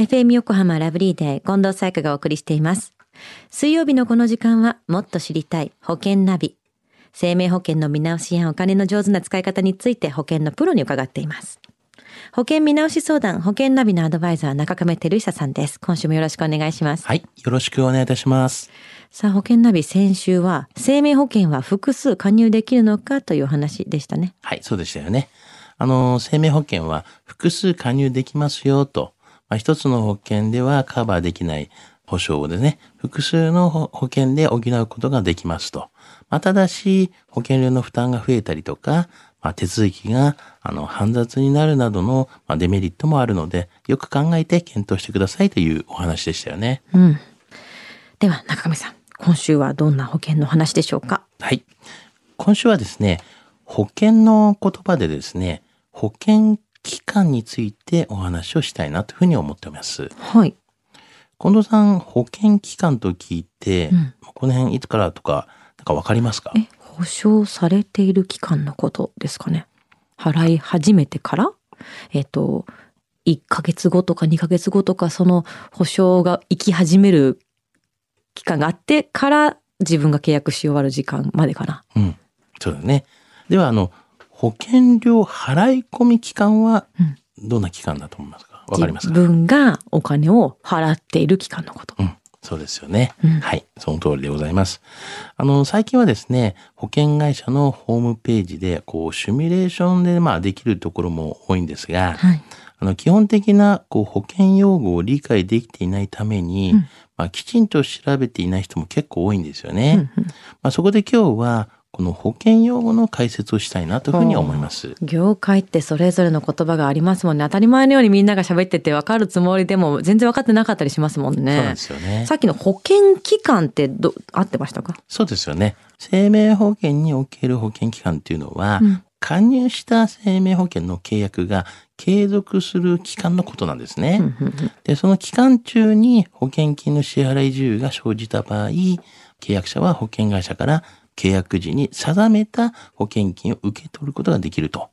FM 横浜ラブリーデー近藤彩香がお送りしています。水曜日のこの時間はもっと知りたい保険ナビ。生命保険の見直しやお金の上手な使い方について保険のプロに伺っています。保険見直し相談保険ナビのアドバイザー中亀照久さんです。今週もよろしくお願いします。はい。よろしくお願いいたします。さあ保険ナビ先週は生命保険は複数加入できるのかというお話でしたね。はい、そうでしたよね。あの、生命保険は複数加入できますよと。まあ、一つの保険ではカバーできない保証でね、複数の保保険で補うことができますと。まあ、ただし、保険料の負担が増えたりとか、まあ、手続きが、あの、煩雑になるなどの、まあ、デメリットもあるので、よく考えて検討してくださいというお話でしたよね。うん。では中亀さん、今週はどんな保険の話でしょうか？はい。今週はですね、保険の言葉でですね、保険期間についてお話をしたいなというふうに思っております。はい。近藤さん、保険期間と聞いて、うんこの辺いつからとか、なんかわかりますか？え、保証されている期間のことですかね。払い始めてから？えっ、と、1ヶ月後とか2ヶ月後とか、その保証が生き始める期間があってから自分が契約し終わる時間までかな。うん。そうだね。では、あの、保険料払い込み期間はうん、どんな期間だと思いますか？わかりますか？自分がお金を払っている期間のこと。うん。そうですよね。うんはい。その通りでございます。あの、最近はですね、保険会社のホームページで、こう、シミュレーションで、まあ、できるところも多いんですが、はい。あの、基本的な、こう、保険用語を理解できていないために、うんまあ、きちんと調べていない人も結構多いんですよね。うんうんまあ、そこで今日は、この保険用語の解説をしたいなというふうに思います。業界ってそれぞれの言葉がありますもんね。当たり前のようにみんなが喋ってて分かるつもりでも全然分かってなかったりしますもんね。そうですよね。さっきの保険期間ってど、合ってました？かそうですよね。生命保険における保険期間っていうのは、うん加入した生命保険の契約が継続する期間のことなんですね。で、その期間中に保険金の支払い自由が生じた場合、契約者は保険会社から契約時に定めた保険金を受け取ることができると。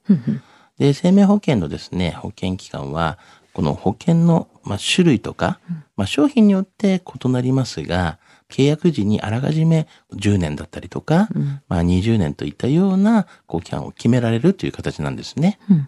で、生命保険のですね、保険期間は、この保険の、まあ、種類とか、まあ、商品によって異なりますが、契約時にあらかじめ10年だったりとか、うんまあ、20年といったようなこう期間を決められるという形なんですね。うん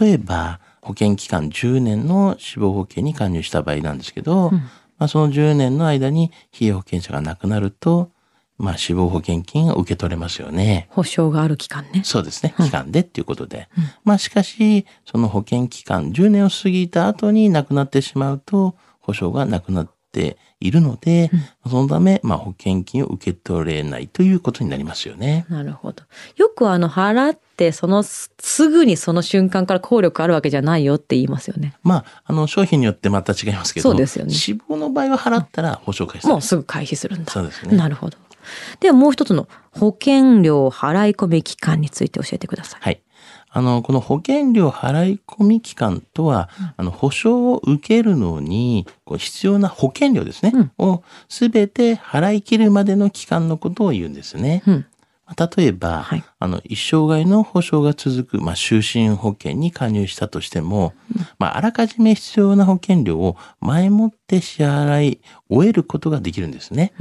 例えば、保険期間10年の死亡保険に加入した場合なんですけど、うんまあ、その10年の間に被保険者が亡くなると、まあ、死亡保険金が受け取れますよね。保証がある期間ね。そうですね。うん期間でっていうことで。うんまあしかし、その保険期間10年を過ぎた後に亡くなってしまうと、保証がなくなっているので、そのため、まあ保険金を受け取れないということになりますよね。なるほど。よくあの、払って、そのす、すぐにその瞬間から効力あるわけじゃないよって言いますよね。まあ、あの、商品によってまた違いますけど、そうですよね死亡の場合は払ったら保証開始もうすぐ回避するんだ。そうですねなるほど。ではもう一つの保険料払い込み期間について教えてください。はい。あの、この保険料払い込み期間とは、あの、保証を受けるのに、こう必要な保険料ですね、うんをすべて払い切るまでの期間のことを言うんですね。うん。まあ例えば、はいあの、一生涯の保証が続く、まあ、就寝保険に加入したとしても、まあ、あらかじめ必要な保険料を前もって支払い終えることができるんですね。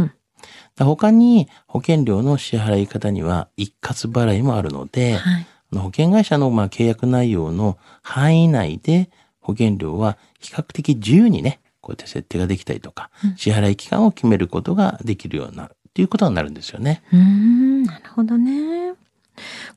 他に保険料の支払い方には一括払いもあるので、はい。あの保険会社のまあ契約内容の範囲内で保険料は比較的自由にね、こうやって設定ができたりとか、支払い期間を決めることができるようになるということになるんですよね。うーん、なるほどね。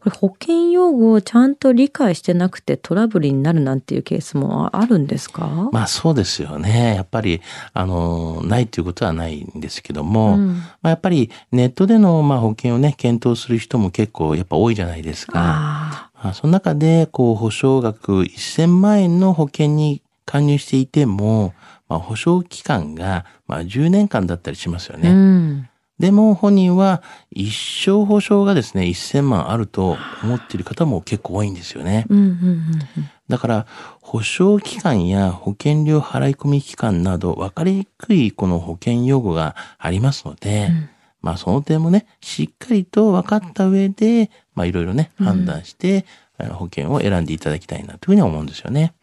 これ保険用語をちゃんと理解してなくてトラブルになるなんていうケースもあるんですか、まあそうですよね。やっぱり、あの、ないということはないんですけども、うんまあ、やっぱりネットでのまあ保険をね、検討する人も結構やっぱ多いじゃないですか。あまあ、その中で、こう、保証額1000万円の保険に加入していても、まあ、保証期間が、まあ、10年間だったりしますよあ、ね。うん。でも、本人は一生保証がですね、1000万あると思っている方も結構多いんですよね。うんうんうんだから、保証期間や保険料払い込み期間など分かりにくいこの保険用語がありますので、うんまあその点もね、しっかりと分かった上で、まあいろいろね、うん判断して、保険を選んでいただきたいなというふうに思うんですよね。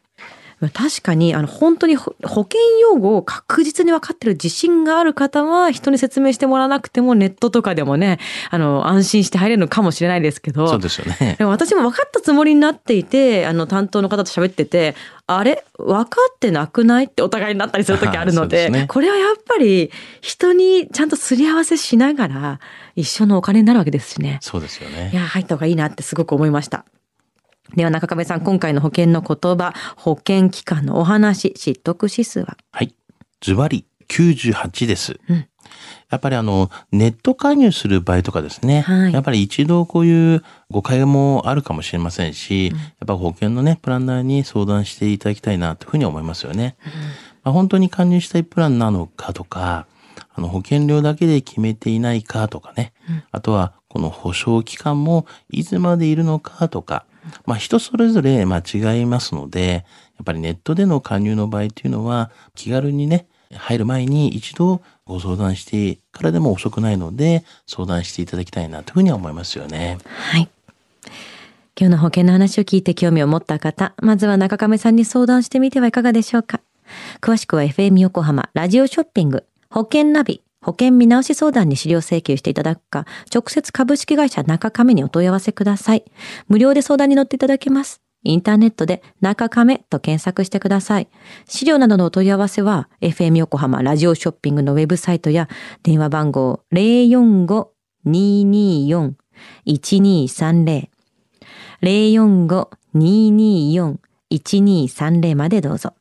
確かに、あの、本当に保険用語を確実に分かってる自信がある方は、人に説明してもらわなくても、ネットとかでもね、あの、安心して入れるのかもしれないですけど。そうですよね。でも私も分かったつもりになっていて、あの、担当の方と喋ってて、あれ？分かってなくないってお互いになったりする時あるので、でね、これはやっぱり、人にちゃんとすり合わせしながら、一緒のお金になるわけですしね。そうですよね。いや、入った方がいいなってすごく思いました。では中亀さん、今回の保険の言葉、保険機関のお話、知得指数は？はい。ズバリ98です。うん、やっぱりあの、ネット加入する場合とかですね、はい、やっぱり一度こういう誤解もあるかもしれませんし、うん、やっぱ保険のね、プランナーに相談していただきたいなというふうに思いますよね。うん、まあ、本当に加入したいプランなのかとか、あの保険料だけで決めていないかとかね、あとはこの保証期間もいつまでいるのかとか、まあ人それぞれ間違いますので、やっぱりネットでの加入の場合っていうのは気軽にね、入る前に一度ご相談してからでも遅くないので相談していただきたいなというふうには思いますよね。はい。今日の保険の話を聞いて興味を持った方、まずは中亀さんに相談してみてはいかがでしょうか。詳しくは FM 横浜ラジオショッピング保険ナビ保険見直し相談に資料請求していただくか、直接株式会社中亀にお問い合わせください。無料で相談に乗っていただけます。インターネットで中亀と検索してください。資料などのお問い合わせは FM 横浜ラジオショッピングのウェブサイトや電話番号045-224-1230 045-224-1230までどうぞ。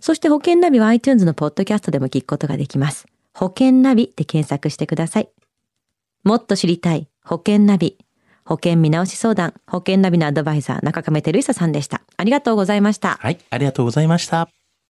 そして保険ナビは iTunes のポッドキャストでも聞くことができます。保険ナビで検索してください。もっと知りたい保険ナビ。保険見直し相談、保険ナビのアドバイザー、中亀照久さんでした。ありがとうございました。はい、ありがとうございました。